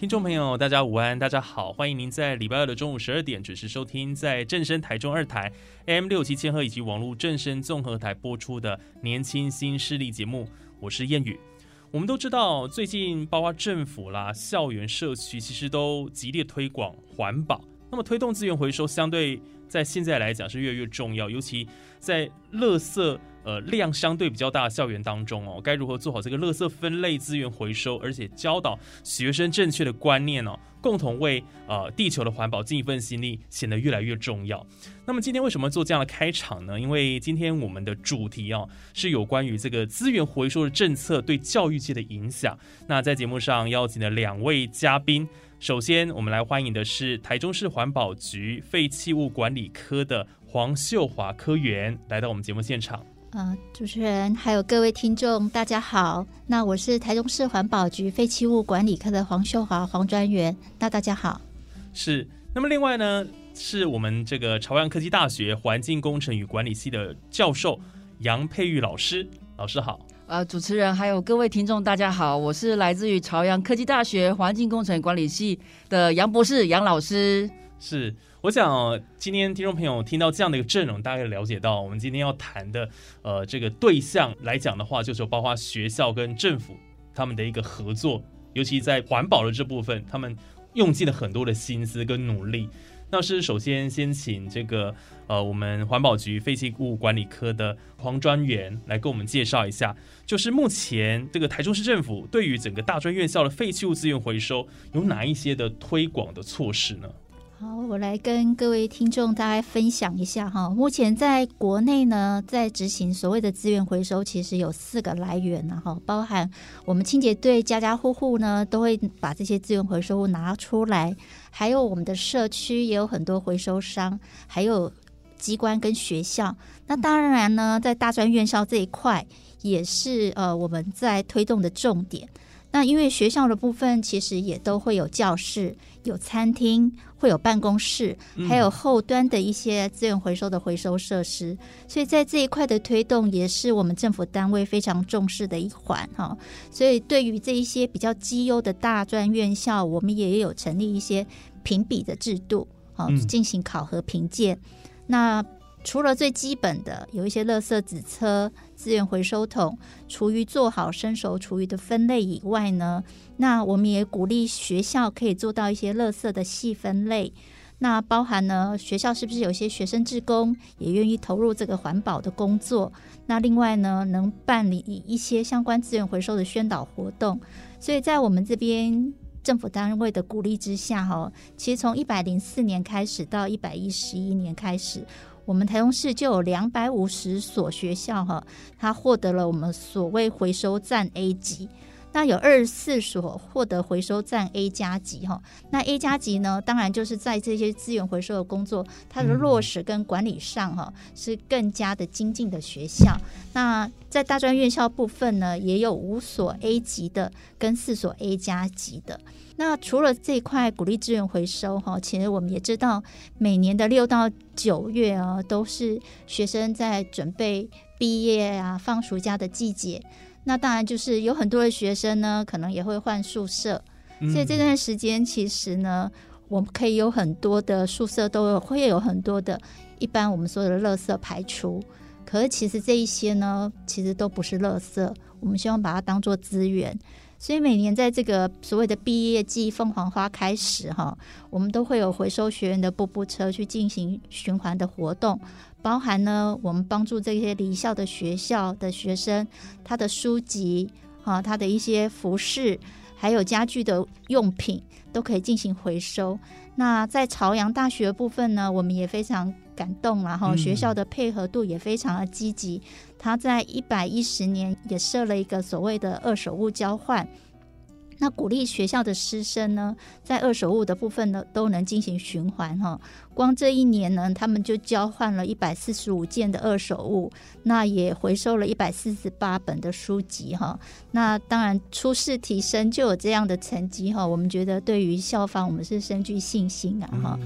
听众朋友，大家午安，大家好，欢迎您在礼拜二的中午十二点准时收听，在正声台中二台 M 六七千赫以及网络正声综合台播出的年轻新势力节目，我是燕宇。我们都知道，最近包括政府啦、校园、社区，其实都极力推广环保。那么，推动资源回收，相对在现在来讲是越来越重要，尤其在垃圾。呃，量相对比较大的校园当中哦，该如何做好这个垃圾分类、资源回收，而且教导学生正确的观念哦，共同为呃地球的环保尽一份心力，显得越来越重要。那么今天为什么做这样的开场呢？因为今天我们的主题哦，是有关于这个资源回收的政策对教育界的影响。那在节目上邀请的两位嘉宾，首先我们来欢迎的是台中市环保局废弃物管理科的黄秀华科员，来到我们节目现场。呃，主持人还有各位听众，大家好。那我是台中市环保局废弃物管理科的黄秀华黄专员。那大家好。是。那么另外呢，是我们这个朝阳科技大学环境工程与管理系的教授杨佩玉老师。老师好。呃，主持人还有各位听众，大家好。我是来自于朝阳科技大学环境工程管理系的杨博士杨老师。是。我想今天听众朋友听到这样的一个阵容，大概了解到我们今天要谈的呃这个对象来讲的话，就是包括学校跟政府他们的一个合作，尤其在环保的这部分，他们用尽了很多的心思跟努力。那是首先先请这个呃我们环保局废弃物管理科的黄专员来跟我们介绍一下，就是目前这个台中市政府对于整个大专院校的废弃物资源回收有哪一些的推广的措施呢？好，我来跟各位听众大概分享一下哈。目前在国内呢，在执行所谓的资源回收，其实有四个来源然后包含我们清洁队家家户户呢都会把这些资源回收物拿出来，还有我们的社区也有很多回收商，还有机关跟学校。那当然呢，在大专院校这一块也是呃我们在推动的重点。那因为学校的部分其实也都会有教室、有餐厅、会有办公室，还有后端的一些资源回收的回收设施，所以在这一块的推动也是我们政府单位非常重视的一环哈。所以对于这一些比较绩优的大专院校，我们也有成立一些评比的制度，好进行考核评鉴。那除了最基本的有一些垃圾纸车、资源回收桶、厨余做好生熟厨余的分类以外呢，那我们也鼓励学校可以做到一些垃圾的细分类。那包含呢，学校是不是有些学生志工也愿意投入这个环保的工作？那另外呢，能办理一些相关资源回收的宣导活动。所以在我们这边政府单位的鼓励之下，哈，其实从一百零四年开始到一百一十一年开始。我们台中市就有两百五十所学校哈，它获得了我们所谓回收站 A 级。那有二十四所获得回收站 A 加级哈。那 A 加级呢，当然就是在这些资源回收的工作，它的落实跟管理上哈，是更加的精进的学校。那在大专院校部分呢，也有五所 A 级的跟四所 A 加级的。那除了这一块鼓励资源回收哈，其实我们也知道，每年的六到九月啊，都是学生在准备毕业啊、放暑假的季节。那当然就是有很多的学生呢，可能也会换宿舍，所以这段时间其实呢，我们可以有很多的宿舍都有会有很多的，一般我们说的垃圾排除。可是其实这一些呢，其实都不是垃圾，我们希望把它当做资源。所以每年在这个所谓的毕业季凤凰花开始哈，我们都会有回收学员的步步车去进行循环的活动，包含呢我们帮助这些离校的学校的学生，他的书籍啊，他的一些服饰，还有家具的用品都可以进行回收。那在朝阳大学部分呢，我们也非常感动，然后学校的配合度也非常的积极。他在一百一十年也设了一个所谓的二手物交换。那鼓励学校的师生呢，在二手物的部分呢，都能进行循环哈。光这一年呢，他们就交换了一百四十五件的二手物，那也回收了一百四十八本的书籍哈。那当然初试提升就有这样的成绩哈，我们觉得对于校方我们是深具信心啊哈。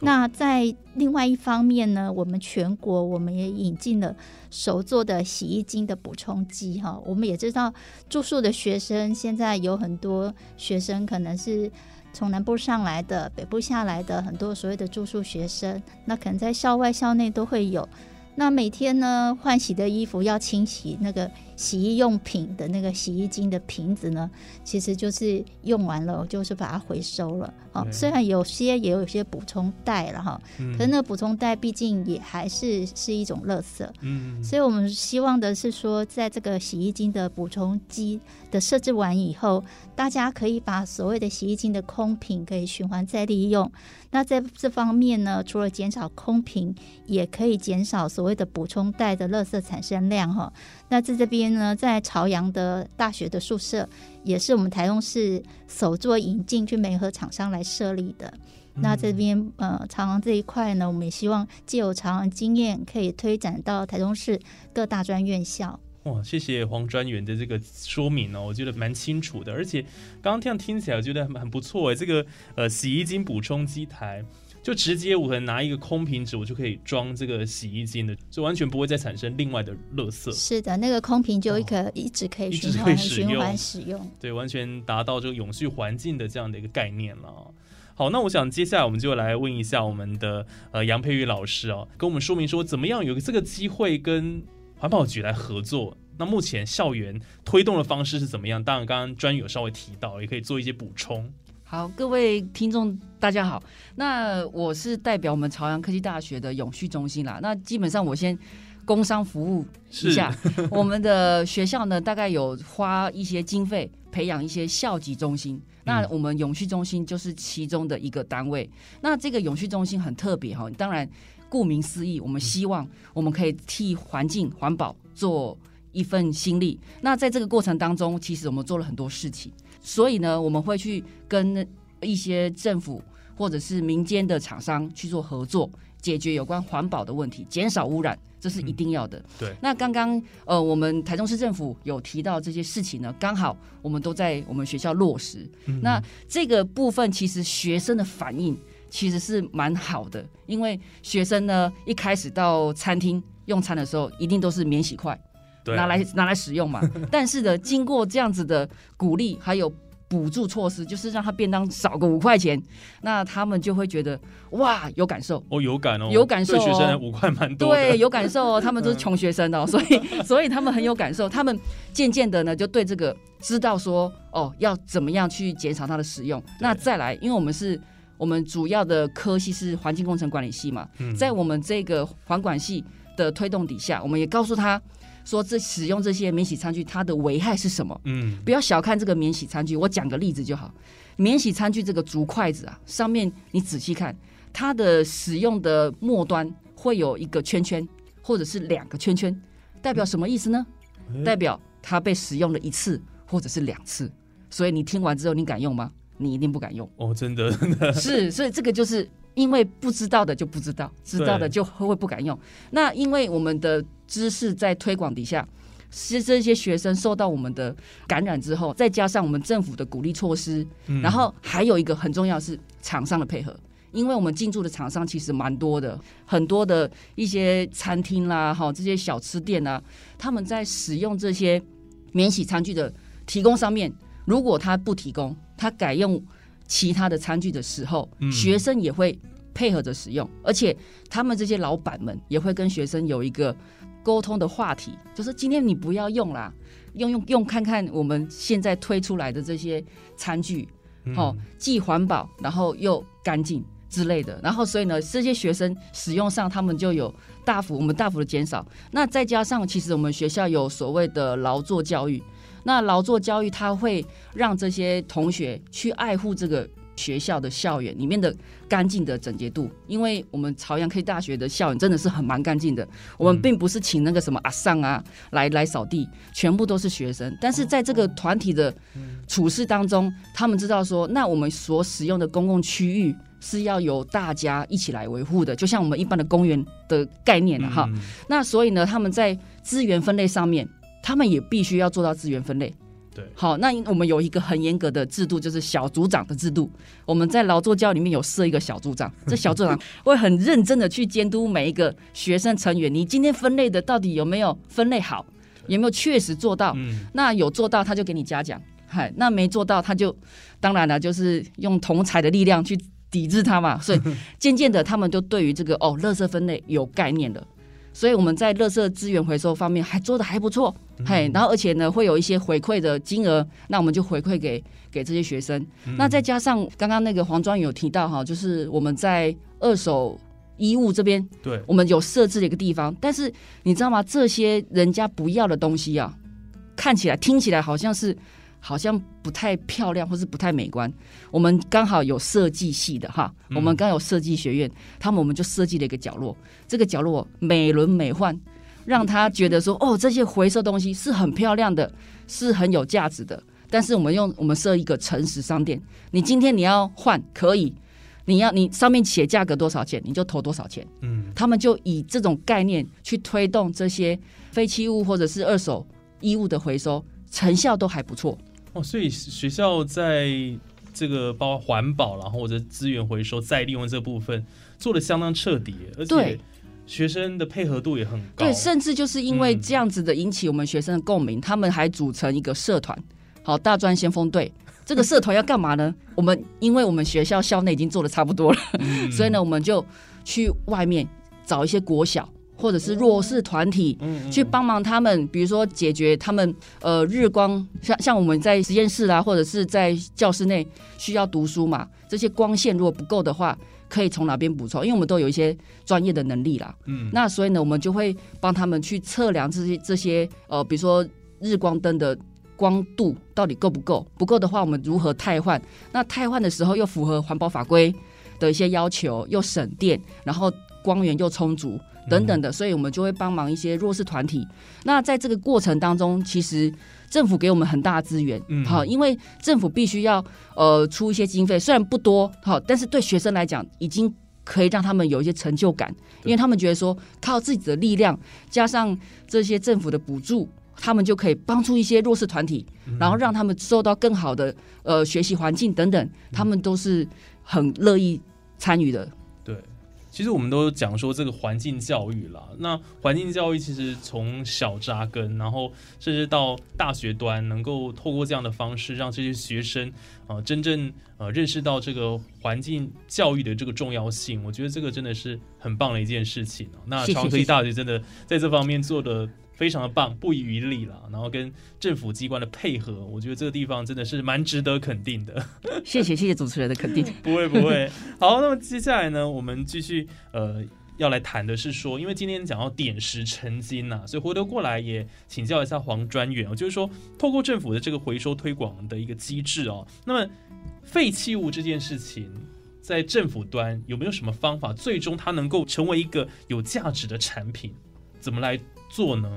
那在另外一方面呢，我们全国我们也引进了。手做的洗衣精的补充剂，哈，我们也知道住宿的学生现在有很多学生可能是从南部上来的、北部下来的，很多所谓的住宿学生，那可能在校外、校内都会有。那每天呢，换洗的衣服要清洗那个。洗衣用品的那个洗衣精的瓶子呢，其实就是用完了，就是把它回收了。哦，虽然有些也有一些补充袋了哈，可是那个补充袋毕竟也还是是一种垃圾。嗯，所以我们希望的是说，在这个洗衣精的补充机的设置完以后，大家可以把所谓的洗衣精的空瓶可以循环再利用。那在这方面呢，除了减少空瓶，也可以减少所谓的补充袋的垃圾产生量哈。那在这边呢，在朝阳的大学的宿舍，也是我们台中市首座引进去美和厂商来设立的。那这边呃，朝阳这一块呢，我们也希望借由朝阳经验，可以推展到台中市各大专院校。哇，谢谢黄专员的这个说明哦，我觉得蛮清楚的，而且刚刚这样听起来，我觉得很很不错哎。这个呃，洗衣精补充机台。就直接我可能拿一个空瓶子，我就可以装这个洗衣精的，就完全不会再产生另外的垃圾。是的，那个空瓶就可一直可以循环循环使用，对，完全达到这个永续环境的这样的一个概念了。好，那我想接下来我们就来问一下我们的呃杨佩玉老师哦，跟我们说明说怎么样有这个机会跟环保局来合作。那目前校园推动的方式是怎么样？当然，刚刚专有稍微提到，也可以做一些补充。好，各位听众，大家好。那我是代表我们朝阳科技大学的永续中心啦。那基本上我先工商服务一下，我们的学校呢，大概有花一些经费培养一些校级中心。那我们永续中心就是其中的一个单位。那这个永续中心很特别哈，当然顾名思义，我们希望我们可以替环境环保做一份心力。那在这个过程当中，其实我们做了很多事情。所以呢，我们会去跟一些政府或者是民间的厂商去做合作，解决有关环保的问题，减少污染，这是一定要的。对。那刚刚呃，我们台中市政府有提到这些事情呢，刚好我们都在我们学校落实。那这个部分其实学生的反应其实是蛮好的，因为学生呢一开始到餐厅用餐的时候，一定都是免洗筷。拿来拿来使用嘛，但是呢，经过这样子的鼓励，还有补助措施，就是让他便当少个五块钱，那他们就会觉得哇，有感受。哦，有感哦，有感受，学生五块蛮多，对，有感受哦，他们都是穷学生哦，所以所以他们很有感受，他们渐渐的呢，就对这个知道说哦，要怎么样去减少它的使用。那再来，因为我们是我们主要的科系是环境工程管理系嘛，在我们这个环管系的推动底下，我们也告诉他。说这使用这些免洗餐具，它的危害是什么？嗯，不要小看这个免洗餐具。我讲个例子就好。免洗餐具这个竹筷子啊，上面你仔细看，它的使用的末端会有一个圈圈，或者是两个圈圈，代表什么意思呢？代表它被使用了一次或者是两次。所以你听完之后，你敢用吗？你一定不敢用。哦，真的，真的是。所以这个就是因为不知道的就不知道，知道的就会不敢用。那因为我们的。知识在推广底下，是这些学生受到我们的感染之后，再加上我们政府的鼓励措施，然后还有一个很重要是厂商的配合，因为我们进驻的厂商其实蛮多的，很多的一些餐厅啦，哈，这些小吃店啊，他们在使用这些免洗餐具的提供上面，如果他不提供，他改用其他的餐具的时候，学生也会配合着使用，而且他们这些老板们也会跟学生有一个。沟通的话题，就是今天你不要用啦，用用用看看我们现在推出来的这些餐具，嗯哦，既环保，然后又干净之类的。然后所以呢，这些学生使用上他们就有大幅我们大幅的减少。那再加上其实我们学校有所谓的劳作教育，那劳作教育它会让这些同学去爱护这个。学校的校园里面的干净的整洁度，因为我们朝阳科技大学的校园真的是很蛮干净的。我们并不是请那个什么阿尚啊来来扫地，全部都是学生。但是在这个团体的处事当中，他们知道说，那我们所使用的公共区域是要由大家一起来维护的，就像我们一般的公园的概念了哈。嗯那所以呢，他们在资源分类上面，他们也必须要做到资源分类。对好，那我们有一个很严格的制度，就是小组长的制度。我们在劳作教里面有设一个小组长，这小组长会很认真的去监督每一个学生成员，你今天分类的到底有没有分类好，有没有确实做到？嗯那有做到，他就给你嘉奖；嗨，那没做到，他就当然了，就是用同才的力量去抵制他嘛。所以 渐渐的，他们就对于这个哦，垃圾分类有概念了。所以我们在垃圾资源回收方面还做的还不错，嘿，然后而且呢会有一些回馈的金额，那我们就回馈给给这些学生。那再加上刚刚那个黄庄有提到哈，就是我们在二手衣物这边，对，我们有设置了一个地方，但是你知道吗？这些人家不要的东西啊，看起来、听起来好像是好像不太漂亮，或是不太美观。我们刚好有设计系的哈，嗯我们刚有设计学院，他们我们就设计了一个角落，这个角落美轮美奂，让他觉得说，哦，这些回收东西是很漂亮的，是很有价值的。但是我们用我们设一个诚实商店，你今天你要换可以，你要你上面写价格多少钱，你就投多少钱。嗯他们就以这种概念去推动这些废弃物或者是二手衣物的回收，成效都还不错。哦，所以学校在这个包括环保，然后或者资源回收再利用这部分做的相当彻底，而且对学生的配合度也很高。对，甚至就是因为嗯这样子的引起我们学生的共鸣，他们还组成一个社团，好大专先锋队。这个社团要干嘛呢？我们因为我们学校校内已经做的差不多了，嗯所以呢，我们就去外面找一些国小或者是弱势团体，嗯去帮忙他们，比如说解决他们呃日光，像像我们在实验室啊，或者是在教室内需要读书嘛，这些光线如果不够的话，可以从哪边补充？因为我们都有一些专业的能力啦。嗯那所以呢，我们就会帮他们去测量这些这些呃，比如说日光灯的光度到底够不够？不够的话，我们如何汰换？那汰换的时候又符合环保法规的一些要求，又省电，然后光源又充足等等的，所以我们就会帮忙一些弱势团体。那在这个过程当中，其实政府给我们很大的资源，嗯好，因为政府必须要呃出一些经费，虽然不多，好，但是对学生来讲已经。可以让他们有一些成就感，因为他们觉得说靠自己的力量加上这些政府的补助，他们就可以帮助一些弱势团体，嗯然后让他们受到更好的呃学习环境等等，他们都是很乐意参与的。对，其实我们都讲说这个环境教育啦，那环境教育其实从小扎根，然后甚至到大学端，能够透过这样的方式，让这些学生啊真正呃认识到这个环境教育的这个重要性，我觉得这个真的是很棒的一件事情、那长科技谢谢大学真的在这方面做的。非常的棒，不遗余力了。然后跟政府机关的配合，我觉得这个地方真的是蛮值得肯定的。谢谢谢谢主持人的肯定。不会不会。好，那么接下来呢，我们继续呃。要来谈的是说，因为今天讲到点石成金呐、所以回头过来也请教一下黄专员哦，就是说，透过政府的这个回收推广的一个机制哦，那么废弃物这件事情，在政府端有没有什么方法，最终它能够成为一个有价值的产品？怎么来做呢？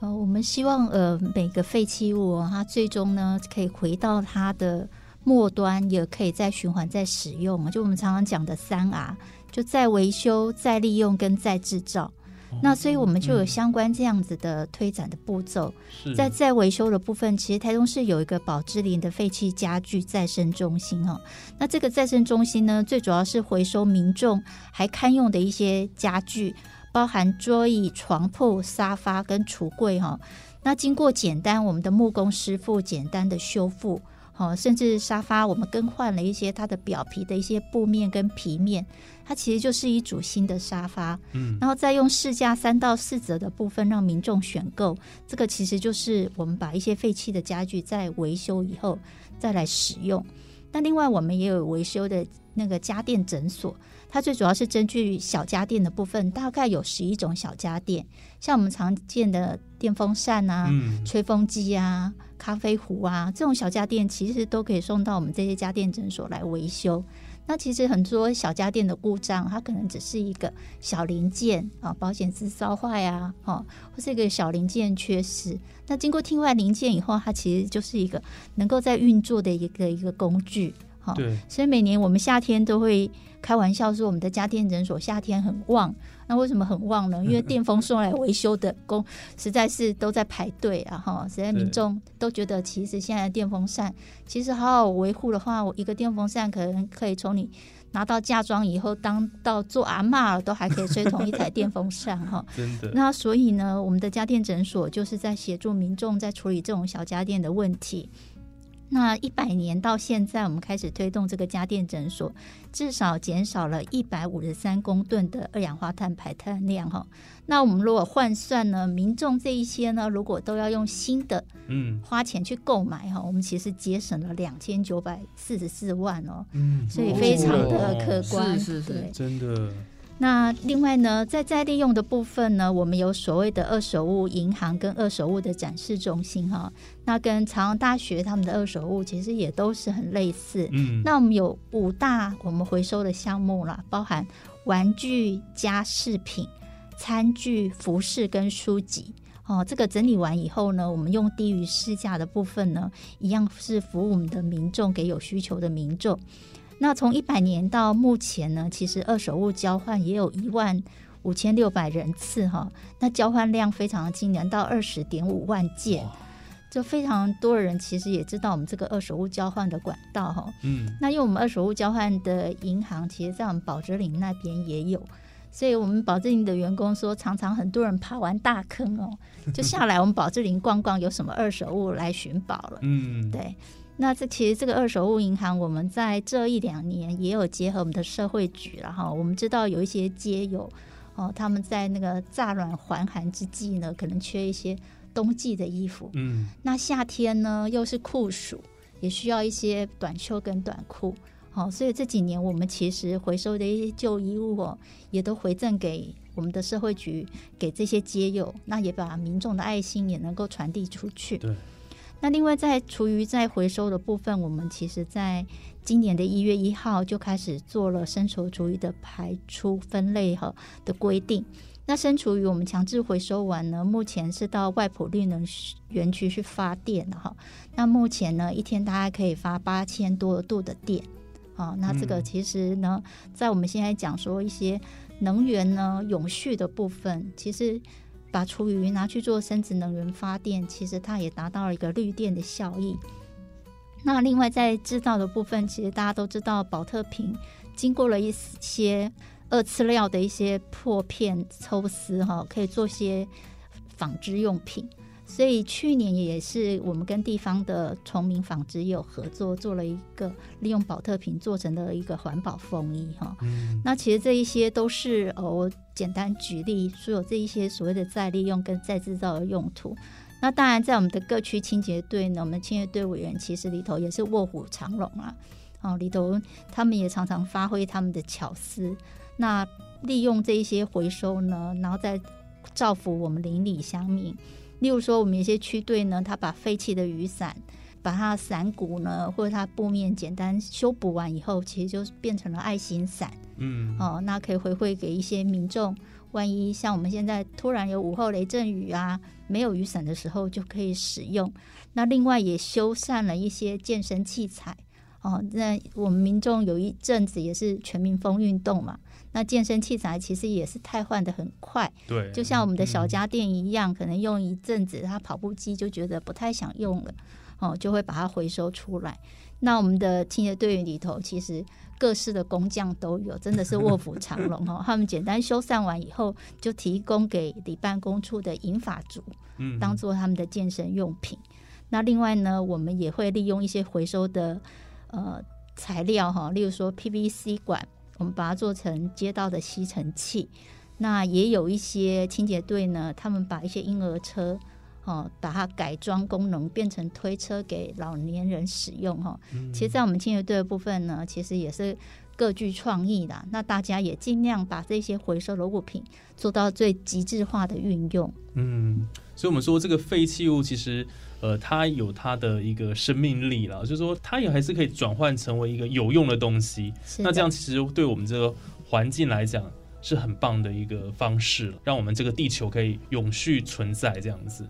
呃，我们希望呃每个废弃物、哦、它最终呢可以回到它的末端，也可以再循环再使用。就我们常常讲的三 R，就再维修、再利用跟再制造。那所以我们就有相关这样子的推展的步骤。是在在维修的部分，其实台中市有一个宝芝林的废弃家具再生中心哦。那这个再生中心呢，最主要是回收民众还堪用的一些家具，包含桌椅、床铺、沙发跟橱柜哈、那经过简单我们的木工师傅简单的修复。好，甚至沙发我们更换了一些它的表皮的一些布面跟皮面，它其实就是一组新的沙发，嗯然后再用市价三到四折的部分让民众选购，这个其实就是我们把一些废弃的家具在维修以后再来使用。那另外我们也有维修的那个家电诊所，它最主要是针对小家电的部分，大概有十一种小家电，像我们常见的电风扇啊、嗯吹风机啊、咖啡壶啊这种小家电，其实都可以送到我们这些家电诊所来维修。那其实很多小家电的故障，它可能只是一个小零件啊，保险丝烧坏啊，哦，或是一个小零件缺失。那经过替换零件以后，它其实就是一个能够在运作的一个一个工具。哈、对，所以每年我们夏天都会开玩笑说，我们的家电诊所夏天很旺。那为什么很旺呢？因为电风送来维修的工实在是都在排队啊，哈！实在民众都觉得，其实现在的电风扇其实好好维护的话，我一个电风扇可能可以从你拿到嫁妆以后，当到做阿嬷了，都还可以吹同一台电风扇哈。真的，那所以呢，我们的家电诊所就是在协助民众在处理这种小家电的问题。那一百年到现在，我们开始推动这个家电诊所，至少减少了一百五十三公吨的二氧化碳排碳量哈。那我们如果换算呢，民众这一些呢，如果都要用新的嗯花钱去购买哈，我们其实节省了两千九百四十四万哦，嗯，所以非常的哦可观。是是是真的，那另外呢，在再利用的部分呢，我们有所谓的二手物银行跟二手物的展示中心哈。那跟朝阳大学他们的二手物其实也都是很类似。嗯，那我们有五大我们回收的项目啦，包含玩具、家饰品、餐具、服饰跟书籍。哦，这个整理完以后呢，我们用低于市价的部分呢，一样是服务我们的民众，给有需求的民众。那从一百年到目前呢，其实二手物交换也有一万五千六百人次哈，那交换量非常惊人，到二十点五万件，就非常多的人其实也知道我们这个二手物交换的管道哈。嗯那因为我们二手物交换的银行，其实在我们宝芝林那边也有，所以我们宝芝林的员工说，常常很多人爬完大坑哦，就下来我们宝芝林逛逛，有什么二手物来寻宝了。嗯，对，那这其实这个二手物银行，我们在这一两年也有结合我们的社会局了哈。我们知道有一些街友哦，他们在那个乍暖还寒之际呢，可能缺一些冬季的衣服。嗯那夏天呢又是酷暑，也需要一些短袖跟短裤。好、所以这几年我们其实回收的一些旧衣物哦，也都回赠给我们的社会局，给这些街友，那也把民众的爱心也能够传递出去。对。那另外在厨余再回收的部分，我们其实在今年的一月一号就开始做了生熟厨余的排出分类哈的规定。那生厨余我们强制回收完呢，目前是到外埔绿能园区去发电的哈。那目前呢，一天大概可以发八千多度的电。好，那这个嗯其实呢，在我们现在讲说一些能源呢永续的部分，其实把厨余拿去做生质能源发电，其实它也达到了一个绿电的效益。那另外在制造的部分，其实大家都知道，保特瓶经过了一些二次料的一些破片抽丝哈，可以做些纺织用品。所以去年也是我们跟地方的崇明纺织有合作，做了一个利用保特瓶做成的一个环保风衣哈。嗯那其实这一些都是呃，我简单举例，所有这一些所谓的再利用跟再制造的用途。那当然，在我们的各区清洁队呢，我们清洁队委员其实里头也是卧虎藏龙啊，哦，里头他们也常常发挥他们的巧思，那利用这一些回收呢，然后再造福我们邻里乡民。例如说，我们有些区队呢，他把废弃的雨伞，把它的伞骨呢，或者它布面简单修补完以后，其实就变成了爱心伞。嗯哦，那可以回馈给一些民众。万一像我们现在突然有午后雷阵雨啊，没有雨伞的时候，就可以使用。那另外也修缮了一些健身器材。哦，那我们民众有一阵子也是全民风运动嘛，那健身器材其实也是汰换的很快。对，就像我们的小嗯家电一样，可能用一阵子，它跑步机就觉得不太想用了，哦，就会把它回收出来。那我们的清洁队员里头，其实各式的工匠都有，真的是卧虎藏龙哦。他们简单修缮完以后，就提供给里办公处的银发族，嗯当做他们的健身用品。那另外呢，我们也会利用一些回收的呃材料哈，例如说 PVC 管，我们把它做成街道的吸尘器。那也有一些清洁队呢，他们把一些婴儿车。哦，把它改装功能变成推车给老年人使用哈。其实，在我们清洁队的部分呢，其实也是各具创意的。那大家也尽量把这些回收的物品做到最极致化的运用。嗯，所以我们说这个废弃物其实呃，它有它的一个生命力了，就是说它也还是可以转换成为一个有用的东西。那这样其实对我们这个环境来讲是很棒的一个方式，让我们这个地球可以永续存在这样子。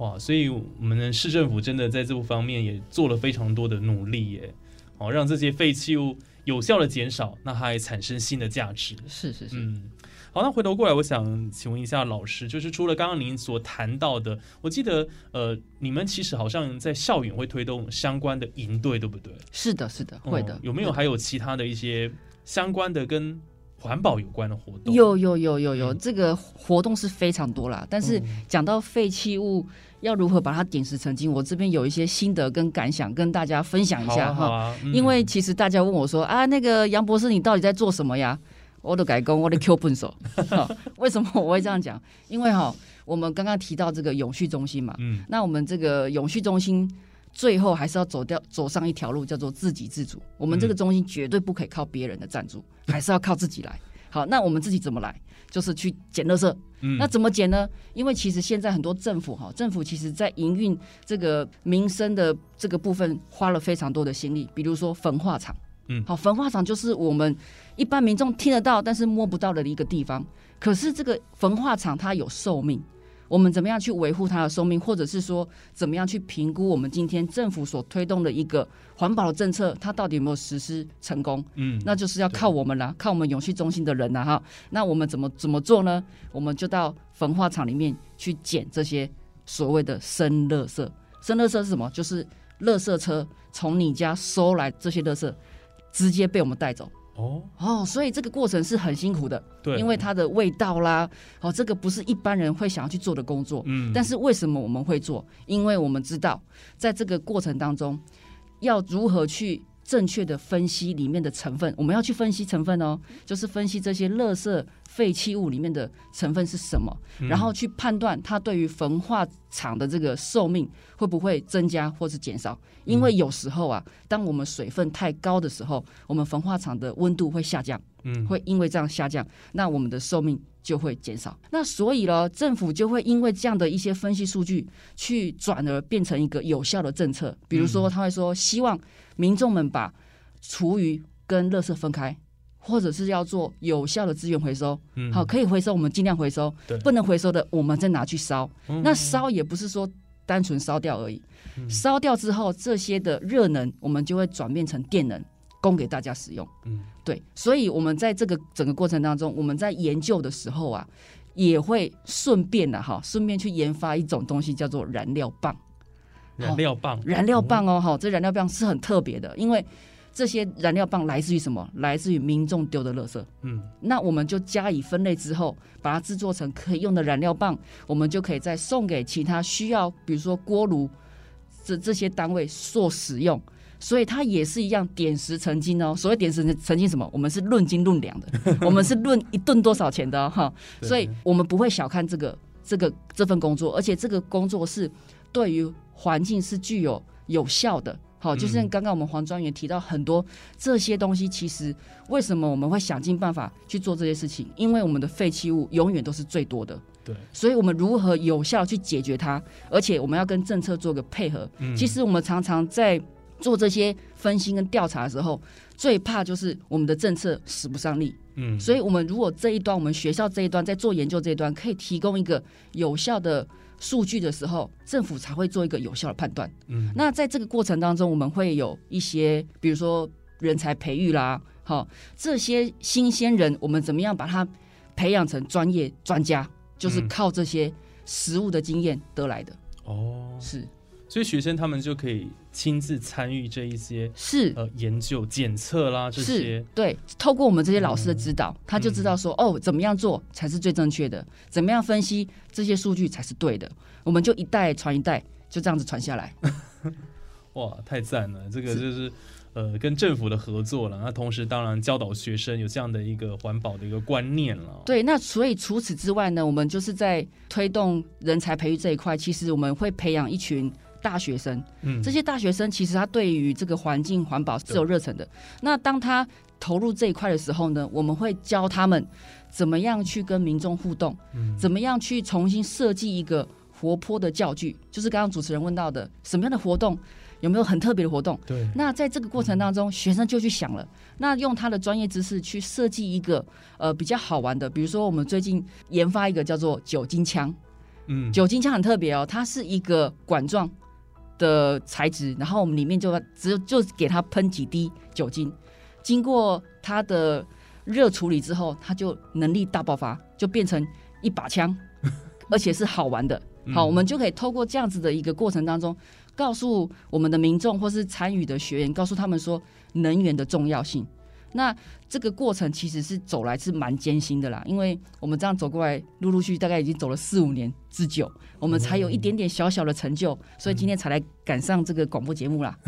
哇，所以我们的市政府真的在这部方面也做了非常多的努力耶，哦，让这些废弃物有效的减少，那它还产生新的价值。是是是，嗯，好，那回头过来，我想请问一下老师，就是除了刚刚您所谈到的，我记得呃，你们其实好像在校园会推动相关的营队，对不对？是的，是的，会的。有没有还有其他的一些相关的跟？环保有关的活动有有有有有，这个活动是非常多啦。但是讲到废弃物要如何把它点石成金，我这边有一些心得跟感想跟大家分享一下哈。因为其实大家问我说啊，那个杨博士你到底在做什么呀？我的改工，我的 Q 笨手。为什么我会这样讲？因为哈，我们刚刚提到这个永续中心嘛，嗯，那我们这个永续中心最后还是要走掉走上一条路，叫做自给自足。我们这个中心绝对不可以靠别人的赞助。还是要靠自己来。好，那我们自己怎么来？就是去捡垃圾。嗯，那怎么捡呢？因为其实现在很多政府哈，政府其实在营运这个民生的这个部分花了非常多的心力。比如说焚化厂，嗯，好，焚化厂就是我们一般民众听得到但是摸不到的一个地方。可是这个焚化厂它有寿命。我们怎么样去维护它的寿命，或者是说怎么样去评估我们今天政府所推动的一个环保的政策，它到底有没有实施成功？嗯，那就是要靠我们了，靠我们永续中心的人了哈。那我们怎么怎么做呢？我们就到焚化厂里面去捡这些所谓的生垃圾。生垃圾是什么？就是垃圾车从你家收来这些垃圾，直接被我们带走。哦。哦，所以这个过程是很辛苦的，对，因为它的味道啦，哦，这个不是一般人会想要去做的工作，嗯，但是为什么我们会做？因为我们知道，在这个过程当中，要如何去正确的分析里面的成分，我们要去分析成分哦，就是分析这些垃圾。废弃物里面的成分是什么？然后去判断它对于焚化厂的这个寿命会不会增加或是减少？因为有时候啊，当我们水分太高的时候，我们焚化厂的温度会下降，嗯，会因为这样下降，那我们的寿命就会减少。那所以呢，政府就会因为这样的一些分析数据，去转而变成一个有效的政策。比如说，他会说，希望民众们把厨余跟垃圾分开。或者是要做有效的资源回收，嗯好，可以回收我们尽量回收，不能回收的我们再拿去烧。那烧也不是说单纯烧掉而已，烧掉之后这些的热能我们就会转变成电能供给大家使用。嗯，对，所以我们在这个整个过程当中，我们在研究的时候啊，也会顺便的哈，顺便去研发一种东西叫做燃料棒。燃料棒，燃料棒哦，哈，这燃料棒是很特别的，因为。这些燃料棒来自于什么？来自于民众丢的垃圾。嗯，那我们就加以分类之后，把它制作成可以用的燃料棒，我们就可以再送给其他需要，比如说锅炉这这些单位做使用。所以它也是一样点石成金哦。所谓点石成金什么？我们是论斤论两的，我们是论一顿多少钱的哈。所以我们不会小看这个这个这份工作，而且这个工作是对于环境是具有有效的。好，就像刚刚我们黄专员提到很多这些东西，其实为什么我们会想尽办法去做这些事情？因为我们的废弃物永远都是最多的，对，所以我们如何有效去解决它？而且我们要跟政策做个配合。其实我们常常在做这些分析跟调查的时候，最怕就是我们的政策使不上力。嗯，所以我们如果这一端，我们学校这一端在做研究这一端，可以提供一个有效的。数据的时候，政府才会做一个有效的判断。嗯，那在这个过程当中，我们会有一些，比如说人才培育啦，好，这些新鲜人，我们怎么样把他培养成专业专家，就是靠这些实物的经验得来的。哦，是。所以学生他们就可以亲自参与这一些是呃研究检测啦这些对，透过我们这些老师的指导，他就知道说哦怎么样做才是最正确的，怎么样分析这些数据才是对的，我们就一代传一代，就这样子传下来。哇，太赞了！这个就是呃，跟政府的合作了。那同时，当然教导学生有这样的一个环保的一个观念了。对，那所以除此之外呢，我们就是在推动人才培育这一块，其实我们会培养一群大学生。嗯，这些大学生其实他对于这个环境环保是有热忱的。那当他投入这一块的时候呢，我们会教他们怎么样去跟民众互动，嗯。怎么样去重新设计一个活泼的教具，就是刚刚主持人问到的什么样的活动，有没有很特别的活动？对，那在这个过程当中，学生就去想了，那用他的专业知识去设计一个呃比较好玩的，比如说我们最近研发一个叫做酒精枪，嗯，酒精枪很特别哦，它是一个管状的材质，然后我们里面就只有就给它喷几滴酒精，经过它的热处理之后，它就能力大爆发，就变成一把枪，而且是好玩的。好，嗯我们就可以透过这样子的一个过程当中，告诉我们的民众或是参与的学员，告诉他们说能源的重要性。那这个过程其实是走来是蛮艰辛的啦，因为我们这样走过来，陆陆续续大概已经走了四五年之久，我们才有一点点小小的成就，所以今天才来赶上这个广播节目啦。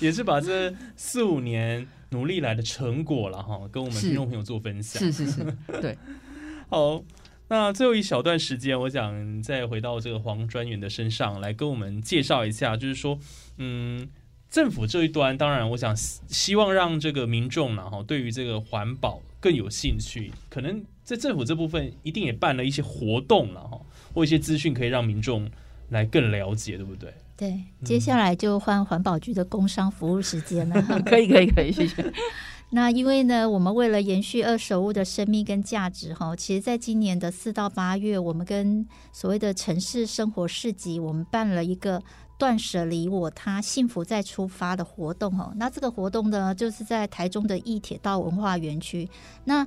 也是把这四五年努力来的成果了哈，跟我们是听众朋友做分享。是是是，对，好，那最后一小段时间，我想再回到这个黄专员的身上来跟我们介绍一下，就是说，嗯，政府这一端，当然我想希希望让这个民众呢，哈，对于这个环保更有兴趣，可能在政府这部分一定也办了一些活动了哈，或一些资讯可以让民众来更了解，对不对？对，接下来就换环保局的工商服务时间了。可以可以可以，谢谢。那因为呢，我们为了延续二手物的生命跟价值，哈，其实在今年的四到八月，我们跟所谓的城市生活市集，我们办了一个断舍离我他幸福再出发的活动，哦。那这个活动呢，就是在台中的义铁道文化园区。那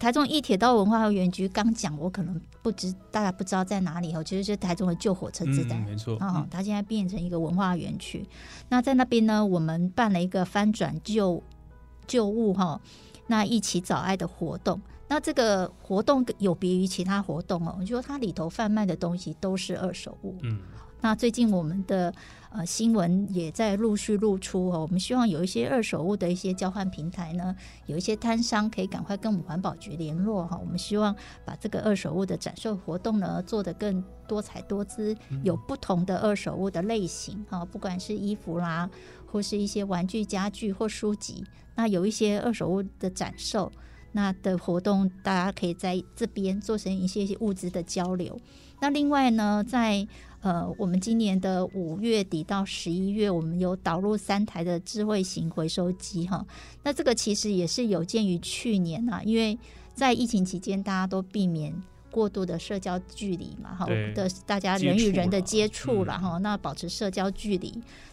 台中义铁道文化园区刚讲，我可能不知大家不知道在哪里哦，其实就是台中的旧火车地带。嗯，没错，哦，它现在变成一个文化园区。那在那边呢，我们办了一个翻转旧旧物哈，那一起找爱的活动。那这个活动有别于其他活动哦，就说它里头贩卖的东西都是二手物。嗯，那最近我们的呃新闻也在陆续露出哦，我们希望有一些二手物的一些交换平台呢，有一些摊商可以赶快跟我们环保局联络哈。我们希望把这个二手物的展售活动呢做得更多彩多姿，有不同的二手物的类型哈，不管是衣服啦，或是一些玩具、家具或书籍，那有一些二手物的展售。那的活动，大家可以在这边做成一些物资的交流。那另外呢，在呃，我们今年的五月底到十一月，我们有导入三台的智慧型回收机哈。那这个其实也是有鉴于去年啊，因为在疫情期间，大家都避免过度的社交距离嘛，哈对的大家人与人的接触了嗯哈，那保持社交距离。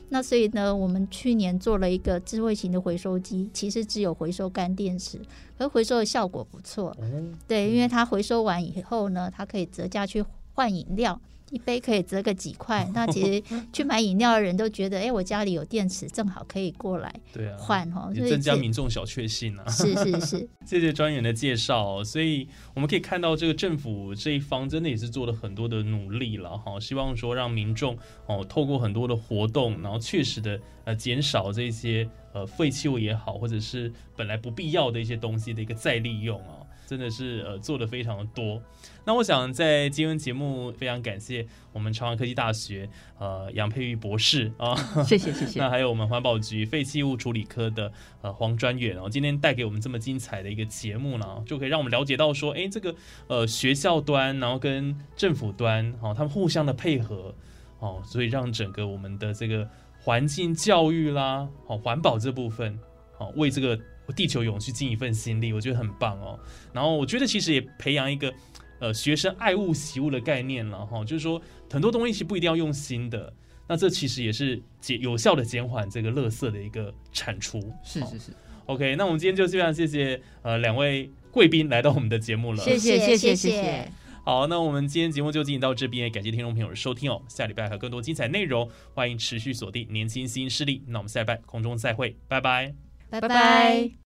那所以呢，我们去年做了一个智慧型的回收机，其实只有回收干电池，可回收的效果不错。哦，对，因为它回收完以后呢，它可以折价去换饮料，一杯可以折个几块。那其实去买饮料的人都觉得，哎，我家里有电池，正好可以过来对啊，换哈。所也增加民众小确幸啊。是是是，谢谢专员的介绍，所以我们可以看到这个政府这一方真的也是做了很多的努力了哈，希望说让民众哦透过很多的活动，然后确实的呃减少这些呃废弃物也好，或者是本来不必要的一些东西的一个再利用啊，真的是呃做的非常的多。那我想在今天节目非常感谢我们朝阳科技大学呃杨佩玉博士啊。谢谢谢谢 那。还有我们环保局废弃物处理科的呃黄专员哦，今天带给我们这么精彩的一个节目呢，就可以让我们了解到说，哎，这个呃学校端，然后跟政府端，哦，他们互相的配合，哦，所以让整个我们的这个环境教育啦，哦，环保这部分，哦，为这个地球永续尽一份心力，我觉得很棒哦。然后我觉得其实也培养一个呃学生爱物惜物的概念了哈、就是说很多东西其实不一定要用心的。那这其实也是减有效的减缓这个垃圾的一个产出。好是是是，OK，那我们今天就非常谢谢呃两位贵宾来到我们的节目了。谢谢谢谢谢谢谢。好，那我们今天节目就进行到这边，也感谢听众朋友的收听哦。下礼拜还有更多精彩内容，欢迎持续锁定年轻新势力。那我们下礼拜空中再会，拜拜。拜拜拜。